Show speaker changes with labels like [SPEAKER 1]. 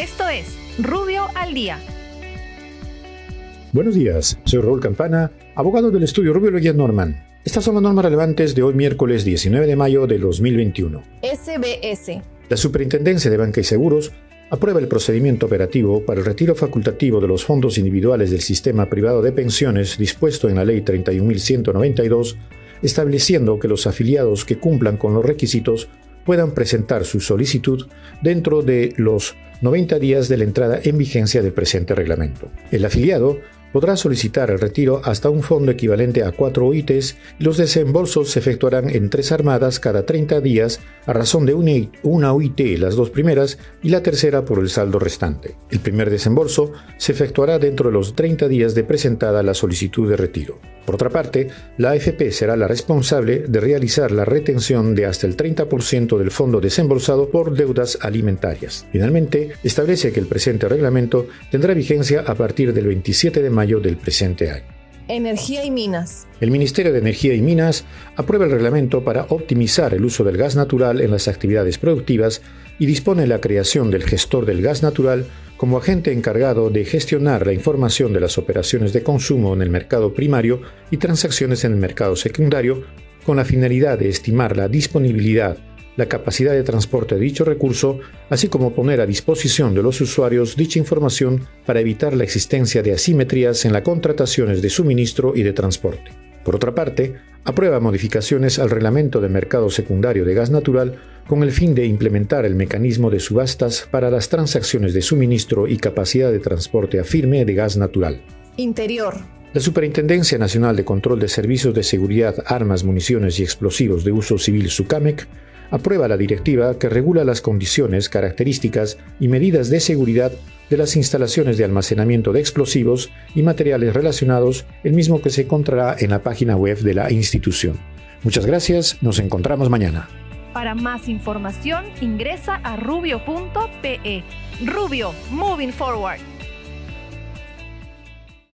[SPEAKER 1] Esto es Rubio al Día.
[SPEAKER 2] Buenos días, soy Raúl Campana, abogado del estudio Rubio Leguía Norman. Estas son las normas relevantes de hoy miércoles 19 de mayo de 2021.
[SPEAKER 1] SBS.
[SPEAKER 2] La Superintendencia de Banca y Seguros aprueba el procedimiento operativo para el retiro facultativo de los fondos individuales del sistema privado de pensiones dispuesto en la Ley 31.192, estableciendo que los afiliados que cumplan con los requisitos puedan presentar su solicitud dentro de los 90 días de la entrada en vigencia del presente reglamento. El afiliado podrá solicitar el retiro hasta un fondo equivalente a cuatro OITs y los desembolsos se efectuarán en tres armadas cada 30 días a razón de una OIT las dos primeras y la tercera por el saldo restante. El primer desembolso se efectuará dentro de los 30 días de presentada la solicitud de retiro. Por otra parte, la AFP será la responsable de realizar la retención de hasta el 30% del fondo desembolsado por deudas alimentarias. Finalmente, establece que el presente reglamento tendrá vigencia a partir del 27 de mayo del presente año.
[SPEAKER 1] Energía y Minas.
[SPEAKER 2] El Ministerio de Energía y Minas aprueba el reglamento para optimizar el uso del gas natural en las actividades productivas y dispone la creación del gestor del gas natural como agente encargado de gestionar la información de las operaciones de consumo en el mercado primario y transacciones en el mercado secundario con la finalidad de estimar la disponibilidad, la capacidad de transporte de dicho recurso, así como poner a disposición de los usuarios dicha información para evitar la existencia de asimetrías en las contrataciones de suministro y de transporte. Por otra parte, aprueba modificaciones al reglamento del mercado secundario de gas natural con el fin de implementar el mecanismo de subastas para las transacciones de suministro y capacidad de transporte a firme de gas natural.
[SPEAKER 1] Interior.
[SPEAKER 2] La Superintendencia Nacional de Control de Servicios de Seguridad, Armas, Municiones y Explosivos de Uso Civil SUCAMEC aprueba la directiva que regula las condiciones, características y medidas de seguridad de las instalaciones de almacenamiento de explosivos y materiales relacionados, el mismo que se encontrará en la página web de la institución. Muchas gracias, nos encontramos mañana.
[SPEAKER 1] Para más información ingresa a rubio.pe. Rubio, moving forward.